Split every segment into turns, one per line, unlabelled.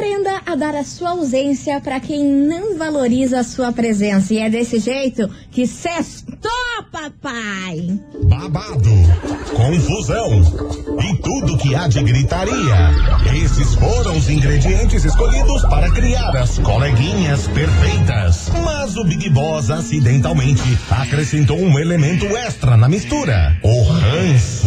Aprenda a dar a sua ausência para quem não valoriza a sua presença. E é desse jeito que sextou, papai!
babado, confusão e tudo que há de gritaria. Esses foram os ingredientes escolhidos para criar as coleguinhas perfeitas. Mas o Big Boss acidentalmente acrescentou um elemento extra na mistura: o ranço.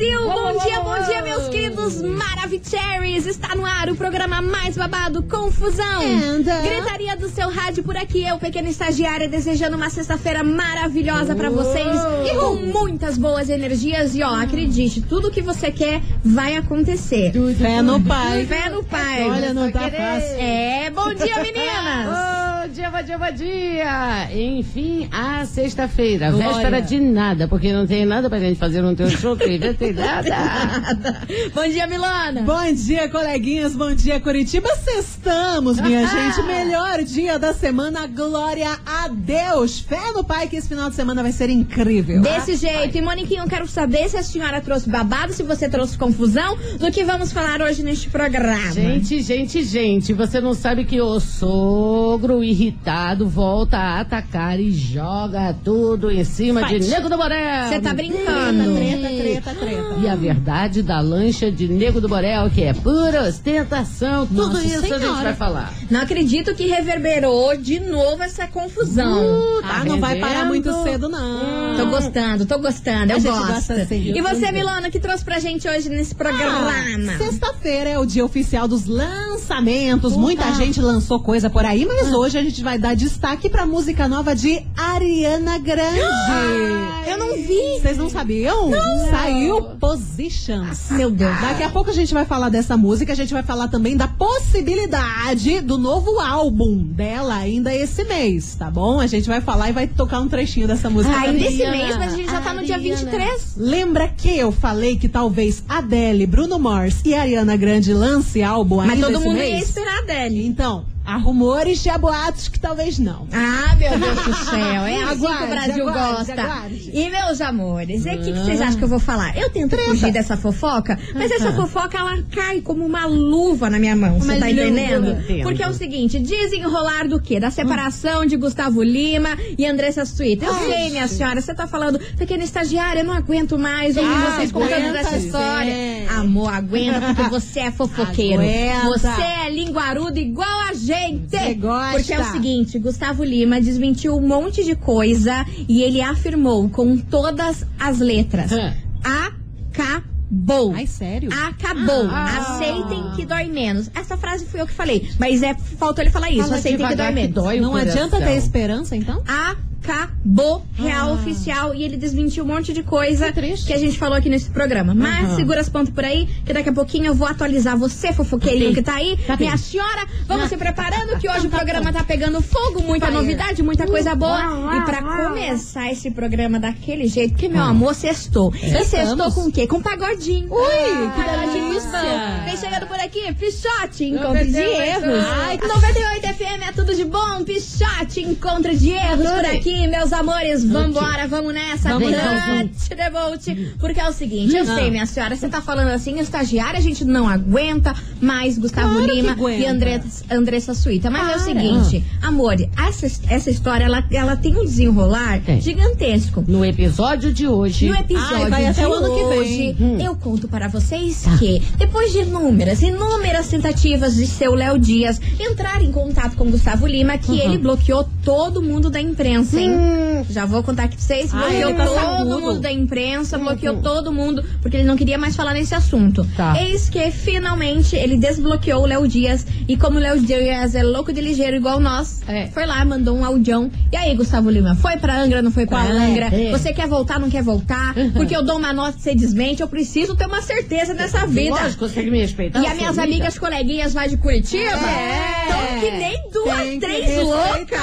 Brasil! Bom dia, bom dia, meus queridos Maravicheries! Está no ar o programa mais babado, Confusão! Gritaria do seu rádio por aqui, eu, pequena estagiária, desejando uma sexta-feira maravilhosa pra vocês e com muitas boas energias. E ó, acredite, tudo que você quer vai acontecer.
Fé no pai.
Fé no pai.
Olha, não tá
querer.
fácil.
É, bom dia, meninas!
Bom dia, bom dia, bom dia! Enfim, a sexta-feira, véspera de nada, porque não tem nada pra gente fazer no teu show, não tem nada.
bom dia, Milona!
Bom dia, coleguinhas. Bom dia, Curitiba. Sextamos, minha gente. Melhor dia da semana. Glória a Deus. Fé no Pai que esse final de semana vai ser incrível.
Desse jeito. E, Moniquinho, eu quero saber se a senhora trouxe babado, se você trouxe confusão, do que vamos falar hoje neste programa.
Gente, gente, gente, você não sabe que o sogro irritado volta a atacar e joga tudo em cima de Nego do Borel.
Você tá brincando.
Treta, treta, treta.
E a verdade da lancha de Nego do Borel, que é pura ostentação, tudo
Nossa
isso a gente
Senhora.
vai falar.
Não acredito que reverberou de novo essa confusão.
Ah, não vai parar muito cedo, não.
Tô gostando, tô gostando, eu
A
gosto.
gosta assim.
E você, Milona, que trouxe pra gente hoje nesse programa?
Ah, Sexta-feira é o dia oficial dos lançamentos. Muita gente lançou coisa por aí, mas hoje a gente vai dar destaque pra música nova de Ariana Grande.
Eu não vi.
Vocês não sabiam? Saiu Positions.
Meu Deus.
Daqui a pouco a gente vai falar dessa música, a gente vai falar também da possibilidade do novo álbum dela ainda esse mês, tá bom? A gente vai falar e vai tocar um trechinho dessa música.
Ainda esse mês, mas a gente já tá no dia
Ariana.
23.
Lembra que eu falei que talvez Adele, Bruno Mars e Ariana Grande lance álbum
Mas
ainda
todo
esse
mundo ia
mês?
esperar dele.
Então, há rumores e há boatos que talvez não.
Ah, meu Deus do céu. É assim que o Brasil
aguarde,
gosta.
aguarde.
E, meus amores, o que, que vocês acham que eu vou falar? Eu tento fugir dessa fofoca, mas essa fofoca, ela cai como uma luva na minha mão. Você tá entendendo? Porque é o seguinte, desenrolar do quê? Da separação de Gustavo Lima e Andressa Suíta. Eu sei, minha senhora, você tá falando, pequena estagiária, eu não aguento mais ouvir
Ah,
vocês contando dessa
sim.
história. Amor, aguenta, porque você é fofoqueiro.
Aguenta.
Você é linguarudo igual a gente.
Gosta.
Porque é o seguinte, Gustavo Lima desmentiu um monte de coisa e ele afirmou com todas as letras.
Hã.
Acabou.
Ai, sério?
Acabou.
Ah.
Aceitem que dói menos. Essa frase fui eu que falei. Mas é, faltou ele falar isso.
Fala
Aceitem que dói
que
menos.
dói o
não adianta ter esperança, então?
Acabou. Real
Ah.
oficial. E ele desmentiu um monte de coisa
Que
que a gente falou aqui nesse programa. Mas
Aham.
segura as pontas por aí, que daqui a pouquinho eu vou atualizar você, fofoqueirinho
Tá
que tá aí.
Tá.
Minha senhora, vamos
Ah.
se preparando que hoje o programa tá pegando fogo, muita novidade, muita coisa boa. E pra começar esse programa daquele jeito, que meu amor, sextou. E sextou com o quê? Com pagodinho. Ui,
que delícia.
Vem chegando por aqui, Pichote, encontro de
98.
erros.
Ai,
98 FM é tudo de bom, Pichote, encontro de erros por aqui, meus amores. Vambora, vamos nessa.
Vamos.
Porque é o seguinte, eu sei, minha senhora, você tá falando assim, estagiária, a gente não aguenta mais Gustavo
Claro
Lima e Andressa, Andressa Suíta. Mas é o
Para.
seguinte, amor, essa, essa história, ela, ela tem um desenrolar
Tem.
gigantesco.
No episódio de hoje.
No episódio
Ai, vai até o ano que vem.
Hum.
eu conto para vocês que, depois de inúmeras, inúmeras tentativas de seu Léo Dias entrar em contato com Gustavo Lima, que ele bloqueou todo mundo da imprensa, hein? Já vou contar aqui pra vocês.
Ai,
Bloqueou
tá
todo
sacudo.
mundo da imprensa, bloqueou todo mundo, porque ele não queria mais falar nesse assunto.
Tá.
Eis que, finalmente, ele desbloqueou o Léo Dias. E como o Léo Dias é louco de ligeiro igual nós,
É.
foi lá, mandou um audião. E aí, Gustavo Lima, foi pra Angra, não foi pra
Qual é?
Angra?
É.
Você quer voltar, não quer voltar? Porque eu dou uma nota e você desmente. Eu preciso ter uma certeza nessa vida.
Lógico, você tem que me respeitar.
E as minhas
amiga.
amigas coleguinhas lá de Curitiba
É.
estão que nem duas, três loucas.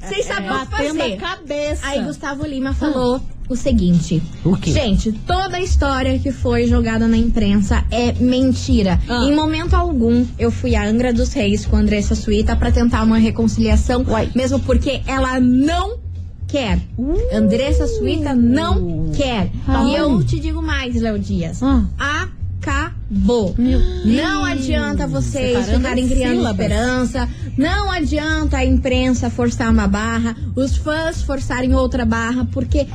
Vocês sabem o que fazer.
A cabeça.
Aí Gustavo Lima falou o seguinte.
O quê?
Gente, toda a história que foi jogada na imprensa é mentira.
Ah.
Em momento algum, eu fui à Angra dos Reis com a Andressa Suíta pra tentar uma reconciliação,
Uai.
mesmo porque ela não quer. Andressa Suíta não quer.
Ai.
E eu te digo mais, Léo Dias.
Ah.
Acabou. Não adianta vocês
Separando
ficarem criando
sílabas.
esperança. Não adianta a imprensa forçar uma barra, os fãs forçarem outra barra, porque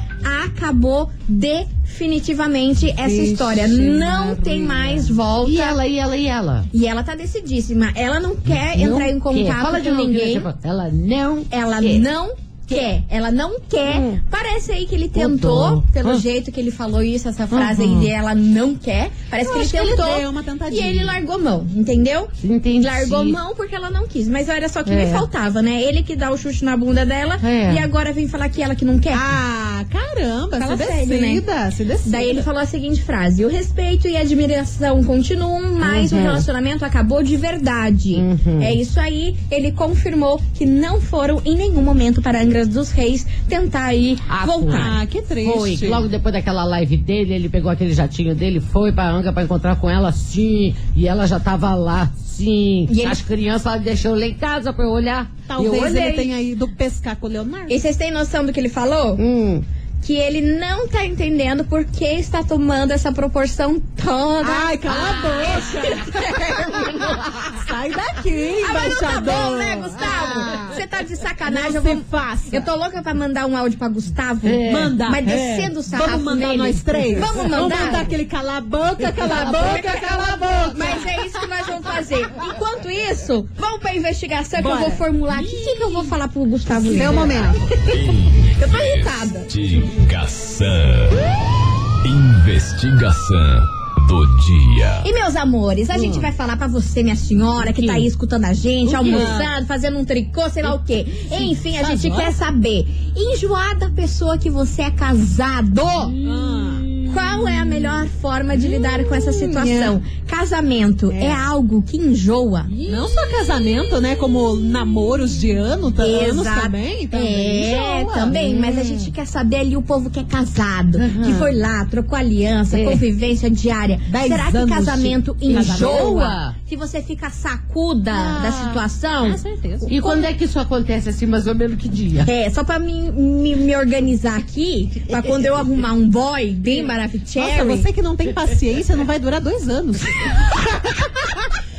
acabou definitivamente essa
Vixe,
história. Não
Maria.
tem mais volta.
E ela, e ela, e ela?
E ela tá decidíssima. Ela não quer
Não
entrar em contato com ninguém.
Ela não
Ela
quer.
não quer. Ela não quer.
Hum.
Parece aí que ele tentou, pelo
Hum.
jeito que ele falou isso, essa frase
Uhum.
aí de ela não quer. Parece
Eu
que ele
acho que ele
tentou.
uma tentadinha.
e ele largou mão, entendeu?
Entendi.
Largou mão porque ela não quis. Mas era só que me
É.
faltava, né? Ele que dá o chute na bunda dela
É.
e agora vem falar que ela que não quer.
Ah, caramba,
Fala
se
sério, né?
decida, se decida.
Daí ele falou a seguinte frase: O respeito e a admiração continuam, mas
Uhum.
o relacionamento acabou de verdade.
Uhum.
É isso aí. Ele confirmou que não foram em nenhum momento para Dos Reis tentar aí
Ah,
voltar.
Ah, que triste.
Foi, que logo depois daquela live dele, ele pegou aquele jatinho dele, foi pra Anga pra encontrar com ela, sim. E ela já tava lá, sim.
E ele-
As crianças ela deixou lá em casa pra eu olhar. eu
Talvez
olhei.
ele tenha ido pescar com o Leonardo.
E vocês têm noção do que ele falou?
Hum.
Que ele não tá entendendo por que está tomando essa proporção toda.
Ai, cala a boca. Sai daqui,
Ah, mas não tá bom, né, Gustavo?
Ah.
Você tá de sacanagem.
Não
eu, vou...
faça.
eu tô louca pra mandar um áudio pra Gustavo.
É.
Manda.
Mas
É.
descendo o sarrafo
Vamos mandar
nele.
nós três?
Vamos mandar?
Vamos mandar aquele cala a boca, cala a boca, cala a boca.
Mas é isso que nós vamos fazer. Enquanto isso, vamos pra investigação que
Bora.
eu vou formular aqui. O que, que eu vou falar pro Gustavo Lima?
momento.
Eu tô irritada.
Investigação. Investigação do dia.
E meus amores, a gente vai falar pra você, minha senhora, que tá aí escutando a gente, almoçando, fazendo um tricô, sei lá o quê. Enfim, a gente quer saber, enjoada pessoa que você é casado, qual é a melhor forma de lidar com essa situação? Casamento é. algo que enjoa.
Não só casamento, né? Como namoros de ano, tá, anos também. também
É,
enjoa.
também, mas a gente quer saber ali o povo que é casado, que foi lá, trocou aliança,
É.
convivência diária.
Dez
Será que casamento
de
enjoa? Que você fica sacuda
Ah,
da situação?
Com certeza.
E quando é que isso acontece assim, mais ou menos que dia?
É, só pra me, me, me organizar aqui, pra quando eu arrumar um boy bem
Nossa,
maravilhoso.
você que não tem paciência não vai durar dois anos.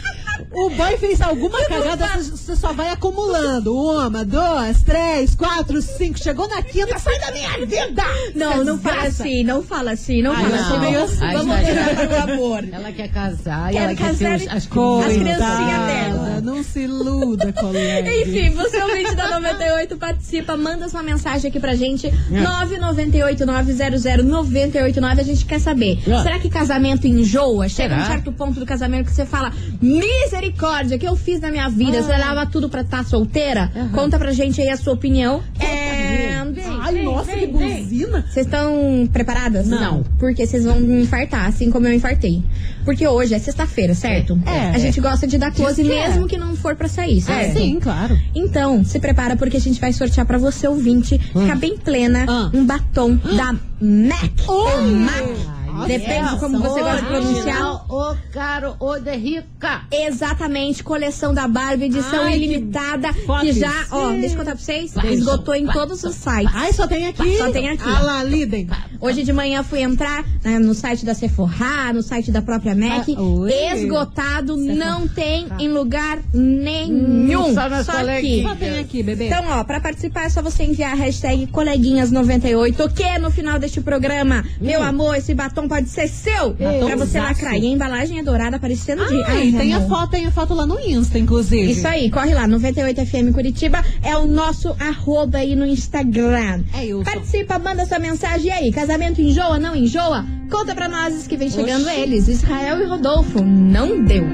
O boy fez alguma cagada, você só vai acumulando. Uma, duas, três, quatro, cinco. Chegou na quinta, sai da minha vida!
Não, não fala assim, não fala assim, não
Ai,
fala
eu
assim.
meio
Vamos,
assim.
Ai,
vamos
ai.
pro amor.
Ela quer casar e
Quero
ela quer ter
casar
os,
e-
as
Coisa.
crianças.
criancinhas dela.
Não se iluda, colega.
Enfim, você é ouvinte da 98, participa, manda sua mensagem aqui pra gente. 998-900-989. A gente quer saber.
Ah.
Será que casamento enjoa? Chega
Será?
um certo ponto do casamento que você fala: misericórdia, que eu fiz na minha vida? Você lava tudo pra estar solteira? Conta pra gente aí a sua opinião. É...
Ai, nossa, que buzina.
Vocês estão preparadas?
Não.
Porque vocês vão me infartar, assim como eu infartei. Porque hoje é sexta-feira, certo?
É.
A gente gosta de dar close
que é.
mesmo que não for pra sair,
Ah,
certo?
sim, claro.
Então, se prepara porque a gente vai sortear pra você, ouvinte, ficar bem plena,
Ah.
um batom da MAC.
Oi.
Ou MAC. Depende de como você gosta de pronunciar.
Ô, caro, ô, de rica.
Exatamente, coleção da Barbie, edição
Ai, que
ilimitada, que,
foda
já,
isso.
ó, deixa eu contar pra vocês,
Vai,
esgotou em
vai,
todos os sites.
Ai, só tem aqui.
Só tem aqui.
Ah lá, Liden.
Hoje de manhã fui entrar né, no site da Sephora, no site da própria MAC.
Ah,
esgotado, não tem em lugar nenhum.
Hum, só nas
aqui.
coleguinhas.
Só tem aqui, bebê.
Então, ó, pra participar é só você enviar a hashtag coleguinhas98, que no final deste programa, meu amor, esse batom pode ser seu. pra você lacrar. E a embalagem é dourada, parecendo de...
Ai, tem a
amor.
foto, tem a foto lá no Insta, inclusive.
Isso aí, corre lá, 98FM Curitiba é o nosso arroba aí no Instagram.
É, sou-
Participa, manda sua mensagem e aí. Casamento enjoa, não enjoa? Conta pra nós que vem chegando
Oxi.
eles. Israel e Rodolfo, não deu.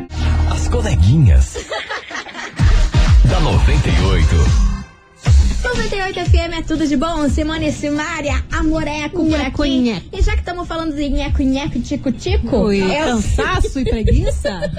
As coleguinhas. da 98.
98 FM é tudo de bom. Simone Simária, Amoreco por
Nheco,
aqui.
nheco.
E já que estamos falando de nheco, nheco, tico, tico,
Ui,
é, o,
cansaço e preguiça?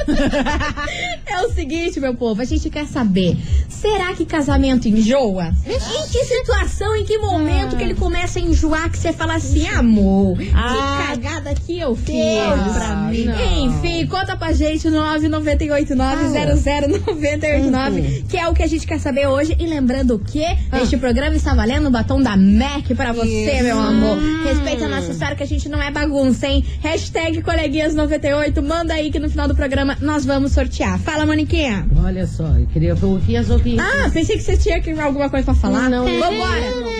é o seguinte, meu povo, a gente quer saber, será que casamento enjoa? Em que situação, em que momento que ele começa a enjoar que você fala assim, amor,
Ah,
que cagada que eu fiz?
Deus, pra mim.
Enfim, conta pra gente no 998900989, que é o que a gente quer saber hoje. E lembrando que este programa está valendo o batom da MAC pra você,
Isso.
meu amor. Respeita a nossa história que a gente não é bagunça, hein? Hashtag coleguinhas98, manda aí que no final do programa nós vamos sortear. Fala, Moniquinha.
Olha só, eu queria ver o que as ouvintes.
Ah, pensei que você tinha que- alguma coisa pra falar.
Não, não.
Vambora.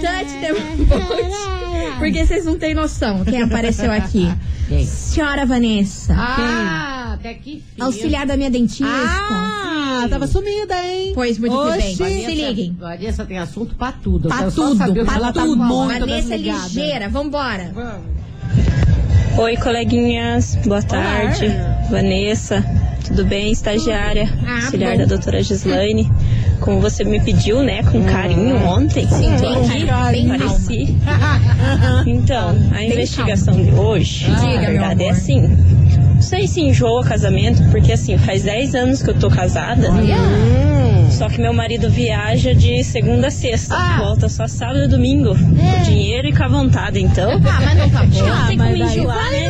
Touch the boat. Porque vocês não têm noção quem apareceu aqui.
Quem?
Senhora Vanessa.
Ah, até que fim.
Auxiliar da minha dentista.
Ah, tava sumida, hein?
Pois muito que bem.
Oxi.
Se liguem.
Vanessa tem assunto pra tudo. Eu
Pra
só
tudo, pra
ela tá
tudo.
falando.
Muito
Vanessa é
desligada.
ligeira. Vambora.
Oi, coleguinhas. Boa tarde. Vanessa, tudo bem? Estagiária,
Ah,
auxiliar
bom.
da doutora Gislaine. Como você me pediu, né, com carinho ontem.
Sim, bem
tô
aqui, bem calma.
Pareci. Então, a investigação de hoje,
Diga,
na
meu
verdade, é assim. Não sei se enjoa o casamento, porque assim, faz 10 anos que eu tô casada. Só que meu marido viaja de segunda a sexta.
Ah.
Volta só sábado e domingo. Com dinheiro e com a vontade, então.
Ah, mas não tá bom.
Não tem como enjoar, né?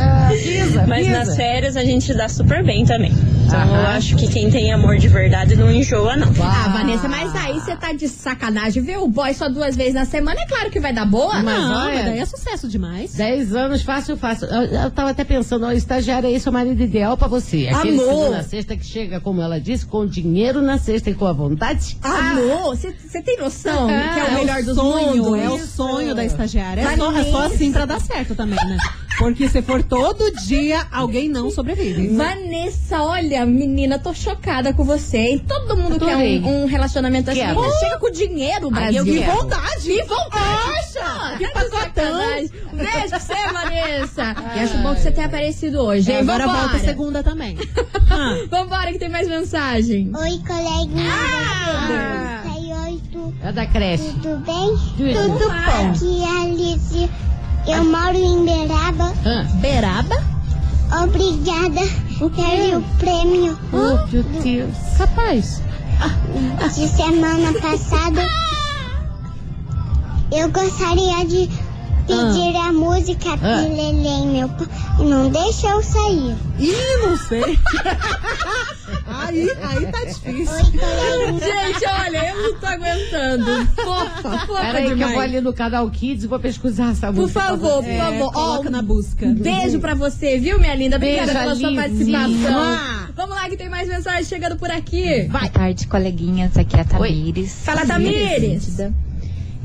Ah, pisa,
Mas
pisa.
nas férias a gente dá super bem também. Então eu acho que quem tem amor de verdade não enjoa, não.
Ah, Vanessa, mas aí você tá de sacanagem. Ver o boy só duas vezes na semana, é claro que vai dar boa.
Mas
Não,
olha-
mas daí é sucesso demais.
10 anos, fácil, fácil. Eu, eu tava até pensando, ó, o estagiário é esse o marido ideal pra você. Aquele
Amor.
segunda sexta que chega, como ela disse, com dinheiro na sexta e com a vontade.
Amor, você tem noção que é o
É
melhor
o
dos
sonho, é o sonho da estagiária. É só, é só assim pra dar certo também, né? Porque se for todo dia, alguém não sobrevive.
Vanessa, olha, menina, tô chocada com você. E todo mundo quer um, um relacionamento assim.
Quero.
Chega com dinheiro, Brasil.
eu
Que vontade! Que vontade! Acha?
Que
Tá
pacotão.
Beijo pra você, Vanessa. E acho bom que você tenha aparecido hoje, hein?
Agora
Vambora.
volta segunda também. Ah,
Vambora que tem mais mensagem.
Oi, coleguinha.
Ah!
38,
É da creche.
tudo bem?
Tudo.
bom. Aqui é a Alice. Eu moro em Beraba.
Ah.
Beraba?
Obrigada pelo prêmio
Oh, meu Deus. Capaz.
de semana passada. Eu gostaria de pedir a música
Ah.
Pilelém, meu pai. Não deixa eu sair.
Ih, não sei. aí, aí tá difícil.
Oi.
Gente, olha, eu não tô aguentando. Fofa, fofa
Peraí que eu vou
demais.
ali no canal Kids e vou pesquisar essa
Por
música. pra
favor, por favor. Ó,
Coloca na busca.
Beijo pra você, viu, minha linda? Obrigada
Beijo,
pela sua participação.
Mua.
Vamos lá que tem mais mensagem chegando por aqui.
Boa tarde, coleguinhas. Aqui é a Tamires.
Fala, Tamires.
Líndida.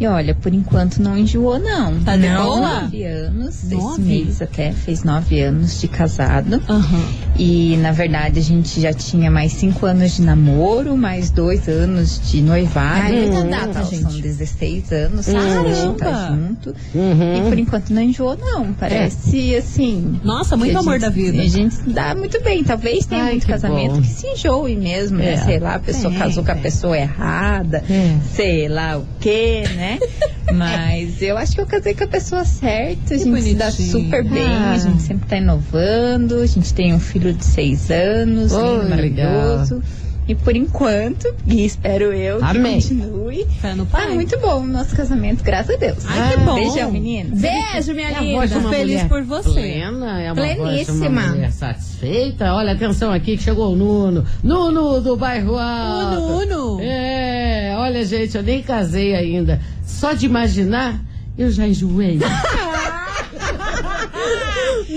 E olha, por enquanto não enjoou, não.
Tá de
não,
boa?
Nove anos.
Nove?
Mês até fez nove anos de casado.
Aham.
E, na verdade, a gente já tinha mais cinco anos de namoro, mais dois anos de noivado.
Ai, muita
Então,
data,
São
gente.
16 anos que a gente tá junto.
Uhum.
E por enquanto não enjoou, não. Parece, assim...
Nossa, muito amor
gente-
da vida.
A gente se dá muito bem. Talvez tenha
Ai,
muito
que
casamento
bom.
que se enjoe mesmo, né?
É.
Sei lá, a pessoa
Tem,
casou com a pessoa errada,
É.
sei lá o quê, né? Mas eu acho que eu casei com a pessoa certa. A gente se dá super bem,
Ah.
a gente sempre tá inovando. A gente tem um filho de seis anos,
Oh,
maravilhoso. E por enquanto, e espero eu que
Amém.
Continue.
Fé no
Tá
pai.
muito bom o nosso casamento, graças a Deus.
Ai, que bom.
Beijão, meninos.
Beijo, minha
É
linda.
uma
Feliz
mulher
por você.
Plena, é uma voz de uma
Pleníssima.
mulher satisfeita. Olha, atenção aqui que chegou o Nuno. Nuno do bairro Alto.
Nuno.
É, olha, gente, eu nem casei ainda. Só de imaginar, eu já enjoei.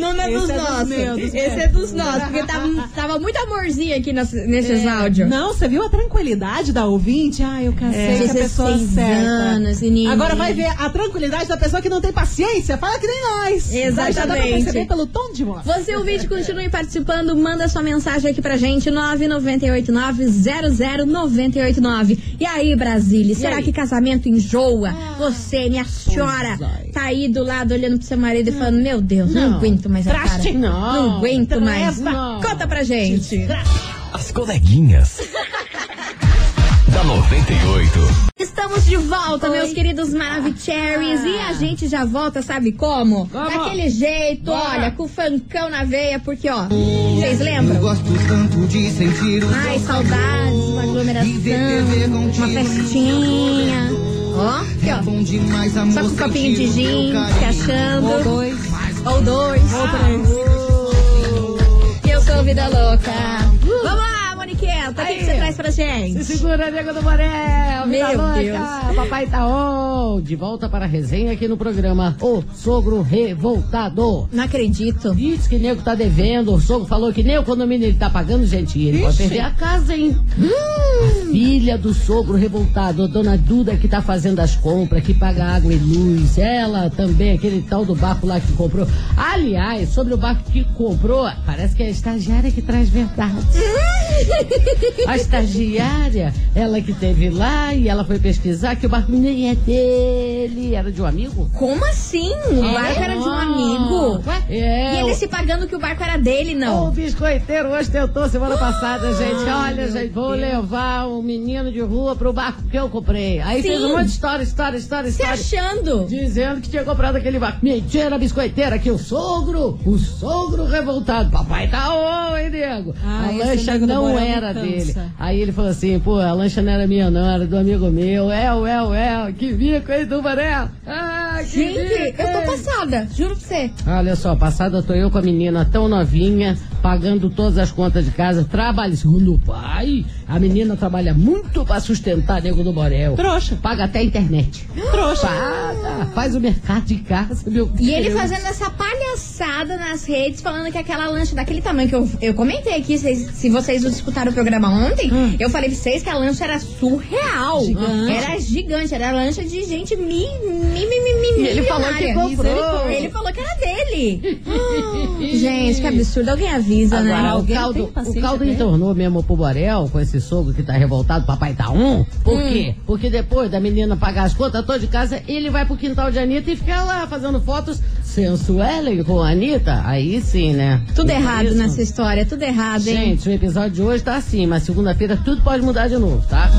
Não é dos
é
nossos. Esse é dos nossos. Porque tava, tava muito amorzinho aqui nas- nesses áudios.
Não, você viu a tranquilidade da ouvinte? Ah, eu casei
É.
a pessoa
16
certa.
anos, e
Agora vai ver a tranquilidade da pessoa que não tem paciência. Fala que nem nós.
Exatamente.
Já dá pra perceber pelo tom de voz.
Você, ouvinte, continue participando. Manda sua mensagem aqui pra gente. 998900989. E aí, Brasília? Será
aí?
que casamento enjoa? Você, minha senhora,
ai.
tá aí do lado olhando pro seu marido e falando: Meu Deus, não,
Não.
aguento mais a cara.
Traste, não.
Não aguento mais.
Não.
Conta pra gente.
As coleguinhas. da 98.
Estamos de volta, meus queridos Maravicheries. E a gente já volta, sabe como?
Como?
Daquele jeito, olha, com o funkão na veia, porque, ó, vocês lembram? Ai, saudades, uma aglomeração, uma festinha. Ó, aqui, ó. Só com um copinho de gin, se achando. Ou dois. Ou dois. Ou três. Eu sou vida louca. Lá, Moniqueta, o que, que você traz pra gente?
Se segura, nego do Borel, vida
Meu
louca.
Deus.
Papai tá on. De volta para a resenha aqui no programa O Sogro Revoltado.
Não acredito.
Diz que nego tá devendo, o sogro falou que nem o condomínio ele tá pagando, gente, ele pode perder a casa, hein? A filha do sogro revoltado, dona Duda que tá fazendo as compras, que paga água e luz, ela também, aquele tal do barco lá que comprou. Aliás, sobre o barco que comprou, parece que é a estagiária que traz verdade. A estagiária, ela que teve lá e ela foi pesquisar que o barco nem é dele, era de um amigo.
Como assim? O barco era de um amigo?
Ué? É,
E ele
o-
se pagando que o barco era dele,
O
não.
biscoiteiro hoje tentou semana passada, gente. Olha, gente, vou levar um menino de rua pro barco que eu comprei. Aí
Sim.
fez um monte de história, história, história,
Se
história.
achando.
Dizendo que tinha comprado aquele barco. Mentira, biscoiteira, que o sogro, o sogro revoltado. Papai tá on, hein, nego?
Ah,
a lancha não
me
era dele. Aí ele falou assim, pô, a lancha não era minha, não, era do amigo meu. É, é, é, que bico, hein, do Varel? Ah, que
Gente,
bico,
eu tô passada. Juro pra você.
Olha só, passada tô eu com a menina tão novinha, pagando todas as contas de casa, trabalha segundo o pai. A menina trabalha muito pra sustentar nego do Borel.
Trouxa.
Paga até a internet.
Trouxa.
Paga, faz o mercado de casa, meu
E ele
Deus.
fazendo essa palhaçada nas redes, falando que aquela lancha daquele tamanho que eu, eu comentei aqui, vocês- se vocês não escutaram o programa ontem, eu falei pra vocês que a lancha era surreal.
Gigante.
Era gigante, era lancha de gente mi, mi, mi, mi, mi
ele falou que comprou.
Ele falou que era dele. Ah, gente, que absurdo. Alguém avisa, né?
Agora, o
Alguém
caldo, o caldo
pra ele?
entornou mesmo pro Borel com esse sogro que tá revoltado, papai tá um. Por quê? Porque depois da menina pagar as contas todas de casa, ele vai pro quintal de Anitta e fica lá fazendo fotos sensuellen com a Anitta. Aí sim, né?
Tudo
Então,
errado
isso.
nessa história, tudo errado, hein?
Gente, o episódio de hoje tá assim, mas segunda-feira tudo pode mudar de novo, tá?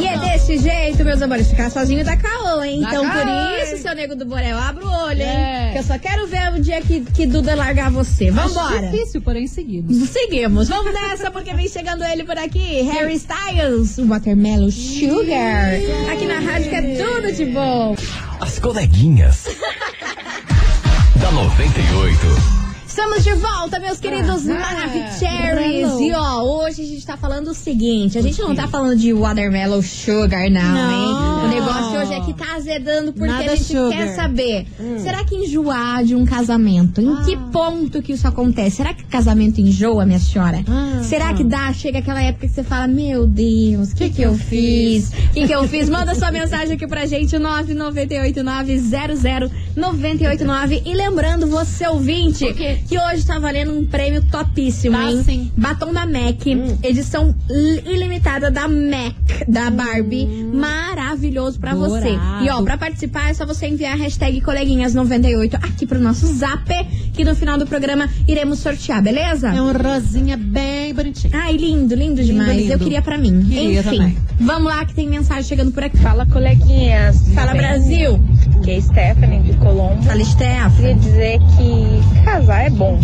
E é desse jeito, meus amores, ficar sozinho dá caô, hein?
Dá
Então,
caô,
por isso,
hein?
seu nego do Borel, abre o olho, hein?
É.
Que eu só quero ver o dia que, que Duda largar você. Vambora!
Difícil, porém seguimos.
Seguimos, vamos nessa, porque vem chegando ele por aqui, Harry Styles, Watermelon Sugar, aqui na rádio que é tudo de bom.
As coleguinhas. da 98.
Estamos de volta, meus queridos
Ah,
Maravicheries. E ó, hoje a gente tá falando o seguinte: a gente não tá falando de watermelon sugar, não,
Não.
hein? O negócio hoje é que tá azedando porque
Nada
a gente
sugar.
quer saber: será que enjoar de um casamento? Em que ponto que isso acontece? Será que casamento enjoa, minha senhora? será que dá? Chega aquela época que você fala: Meu Deus, o que, que, eu fiz? O que, que eu fiz? Manda sua mensagem aqui pra gente: 998900989. E lembrando, você ouvinte, que hoje tá valendo um prêmio topíssimo,
Tá
hein?
sim.
Batom da MAC, edição li- ilimitada da MAC, da Barbie. Maravilhoso pra você.
Dourado.
E ó, pra participar é só você enviar a hashtag coleguinhas98 aqui pro nosso zap, que no final do programa iremos sortear, beleza?
É um rosinha bem bonitinho.
Ai, lindo, lindo demais.
lindo.
Eu queria pra mim.
Queria
Enfim,
também.
vamos lá que tem mensagem chegando por aqui.
Fala, coleguinhas.
Fala,
Bem,
Brasil.
Que é Stephanie de Colombo.
Fala, Steph.
Queria dizer que casar é bom.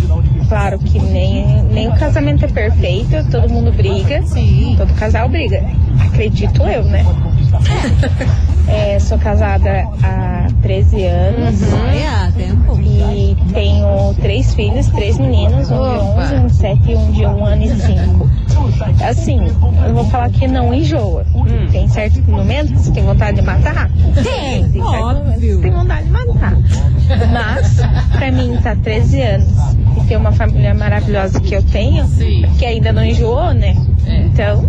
Claro que nem, nem o casamento é perfeito, todo mundo briga.
Sim.
Todo casal briga. Acredito eu, né? Sou casada há 13 anos.
Tempo.
E tenho três filhos, três meninos, um
Opa.
de 11, um de 7 e um de 1 ano e 5. Assim, eu vou falar que não enjoa. Tem certos momentos que tem vontade de matar? Tem. Tem você tem vontade de matar. Mas, pra mim, tá 13 anos e ter uma família maravilhosa que eu tenho,
Sim.
que ainda não enjoou, né?
É.
Então,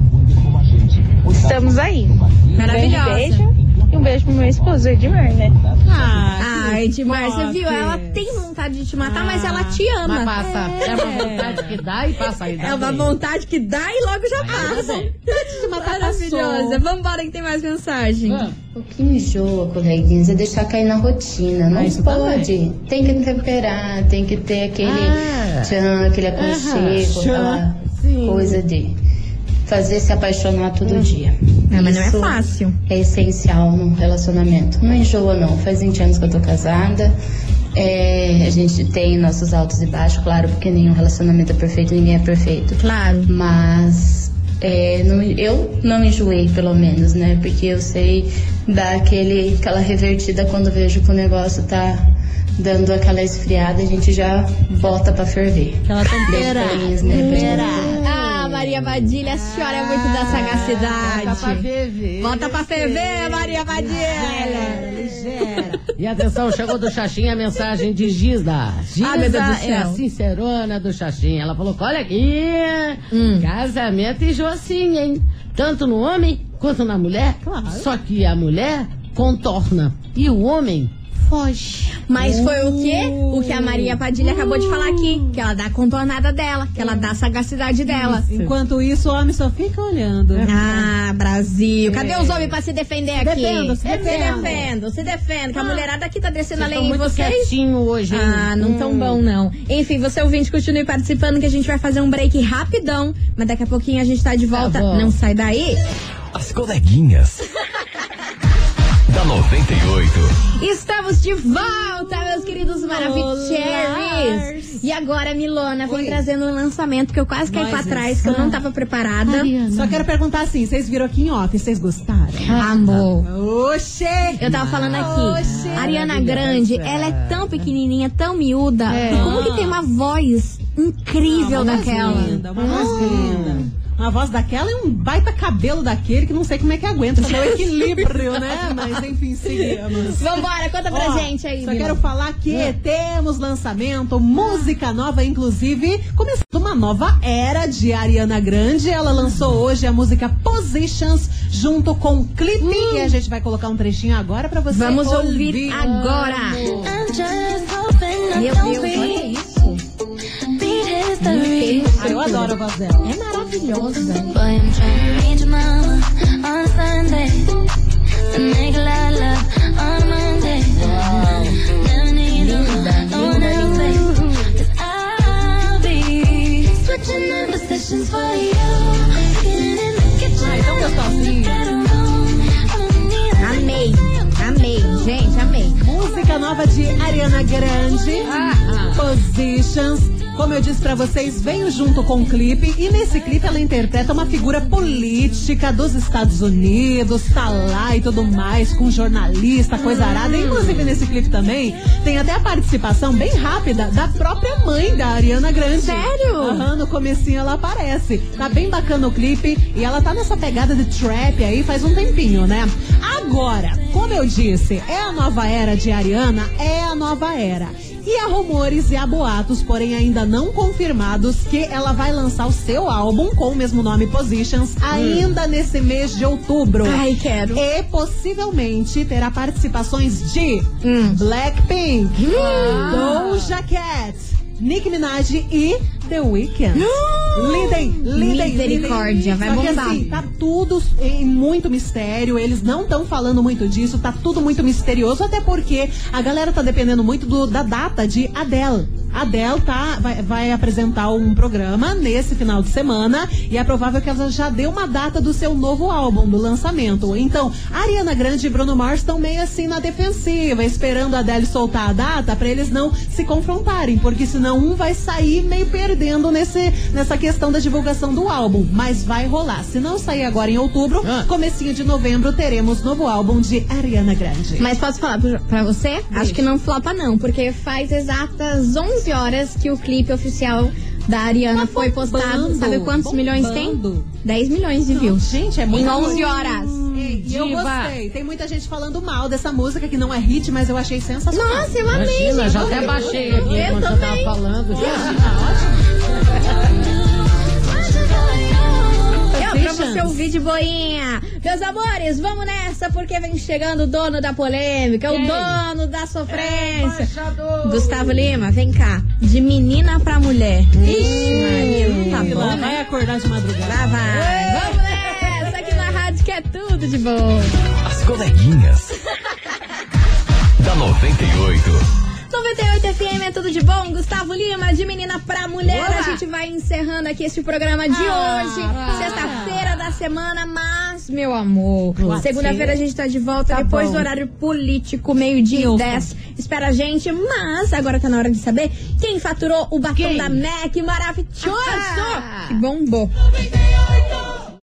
estamos aí.
Maravilhosa.
Um beijo e um beijo pro meu esposo, Edmar, né?
Ah,
Ai, Edmar, você viu? Ela tem vontade de te matar, mas ela te ama.
Mas passa, é. uma vontade que dá e passa aí.
É uma vontade que dá e logo já passa.
de matar
Maravilhosa. Vambora que tem mais mensagem.
Ah.
O que me enjoa, coleguinhas, é deixar cair na rotina. Não
Ah, isso
pode. Tem que temperar, tem que ter aquele
Ah.
tchan, aquele aconchego,
Aham.
aquela
Sim.
coisa de. fazer se apaixonar todo dia.
É, mas não é
Isso
fácil.
É essencial no relacionamento. Não enjoa, não. Faz 20 anos que eu tô casada. É, a gente tem nossos altos e baixos, claro, porque nenhum relacionamento é perfeito, ninguém é perfeito.
Claro.
Mas é, não- eu não enjoei, pelo menos, né? Porque eu sei dar aquele, aquela revertida quando vejo que o negócio tá dando aquela esfriada, a gente já volta pra ferver.
Aquela tempera.
Né?
Tempera.
Ah, Maria Badilha, a senhora é muito da
Bota pra
sagacidade.
ferver.
Bota pra ferver, Maria Badilha.
Ligeira.
E atenção, chegou do Xaxim a mensagem de Gisda. Gisda
Ah, meu Deus do
é a sincerona do Xaxim. Ela falou: olha aqui,
Hum.
casamento enjoa assim, hein? Tanto no homem quanto na mulher.
Claro.
Só que a mulher contorna e o homem foge.
Mas foi o quê? O que a Maria Padilha acabou de falar aqui. Que ela dá a contornada dela, que ela dá a sagacidade dela.
Enquanto isso, o homem só fica olhando.
Ah, Brasil. Cadê os homens pra se defender aqui?
defendam, se
se
defendam.
defendam, se defendam. Que a mulherada aqui tá descendo a
Vocês
lei
tão
em
muito
vocês.
quietinho hoje, hein?
Ah, não tão
Hum.
bom não. Enfim, você ouvinte, continue participando que a gente vai fazer um break rapidão. Mas daqui a pouquinho a gente tá de volta.
bom.
não sai daí.
As coleguinhas. Da 98.
Estamos de volta, meus queridos Maravicheries. E agora, Milona, vem trazendo um lançamento que eu quase caí
Nós
pra trás, que eu não tava preparada.
Só quero perguntar assim, vocês viram aqui em off, vocês gostaram?
Amor.
Oxê!
Eu tava falando aqui,
Oxê.
Ariana Grande, ela é tão pequenininha, tão miúda, e como que tem uma voz incrível
uma voz
daquela?
linda, uma voz linda. Uma voz daquela e um baita cabelo daquele que não sei como é que aguenta fazer o equilíbrio, né? Mas enfim, seguimos.
Vambora, conta pra
Ó,
gente aí,
Só quero falar que temos lançamento, música nova, inclusive, começando uma nova era de Ariana Grande. Ela lançou hoje a música Positions junto com o clipe. E a gente vai colocar um trechinho agora pra você
Vamos ouvir agora. Meu Deus, olha isso.
Ah, eu adoro a voz dela.
É maravilhosa.
Ai, tão gostosinha.
Amei, amei, gente, amei.
Música nova de Ariana Grande, Positions. Como eu disse pra vocês, veio junto com o clipe e nesse clipe ela interpreta uma figura política dos Estados Unidos, tá lá e tudo mais, com jornalista, coisa arada. Inclusive nesse clipe também tem até a participação bem rápida da própria mãe da Ariana Grande.
Sério?
No comecinho ela aparece. Tá bem bacana o clipe e ela tá nessa pegada de trap aí faz um tempinho, né? Agora, como eu disse, é a nova era de Ariana, é a nova era. E há rumores e há boatos, porém ainda não confirmados, que ela vai lançar o seu álbum com o mesmo nome Positions ainda nesse mês de outubro.
Ai, quero.
E possivelmente terá participações de Blackpink, Doja Cat, Nicki Minaj e The Weeknd. Lidem, lidem,
Misericórdia, vai
Só
bombar.
assim, tá tudo em muito mistério, eles não estão falando muito disso, tá tudo muito misterioso, até porque a galera tá dependendo muito do- da data de Adele. Adele tá, vai, vai apresentar um programa nesse final de semana e é provável que ela já dê uma data do seu novo álbum, do lançamento. Então, Ariana Grande e Bruno Mars estão meio assim na defensiva, esperando a Adele soltar a data pra eles não se confrontarem, porque senão um vai sair meio perdendo nesse, nessa questão da divulgação do álbum. Mas vai rolar. Se não sair agora em outubro,
Ah.
comecinho de novembro, teremos novo álbum de Ariana Grande.
Mas posso falar pra- você? Acho que não flopa não, porque faz exatas 11 horas que o clipe oficial da Ariana
Tá
foi postado.
bombando,
Sabe quantos milhões tem?
bombando.
10 milhões de views.
Gente, é muito
Em 11
ruim.
horas.
E eu
Diva.
gostei. Tem muita gente falando mal dessa música que não é hit, mas eu achei sensacional.
Nossa, eu amei,
Imagina,
gente.
já até baixei aqui
Eu
enquanto você
também.
tava falando.
Eu, pra Você ouvir de boinha. Meus amores, vamos nessa, porque vem chegando o dono da polêmica, o
Quem?
dono da sofrência. Gustavo Lima, vem cá. De menina pra mulher. Ixi, Maria, não tá
lá
bom,
vai
né?
acordar de madrugada.
Lá vai. Vamos nessa, aqui na rádio que é tudo de bom.
As coleguinhas. da 98.
98 FM é tudo de bom. Gustavo Lima, de menina pra mulher.
Olá.
A gente vai encerrando aqui esse programa de
Ah,
hoje.
ah.
Sexta-feira da semana, mas, meu amor, segunda-feira a gente tá de volta
Tá
depois
bom.
do horário político, meio-dia e
Isso.
10. Espera a gente, mas agora tá na hora de saber quem faturou o batom
Quem?
da MAC maravilhoso
Ah.
que bombou.
98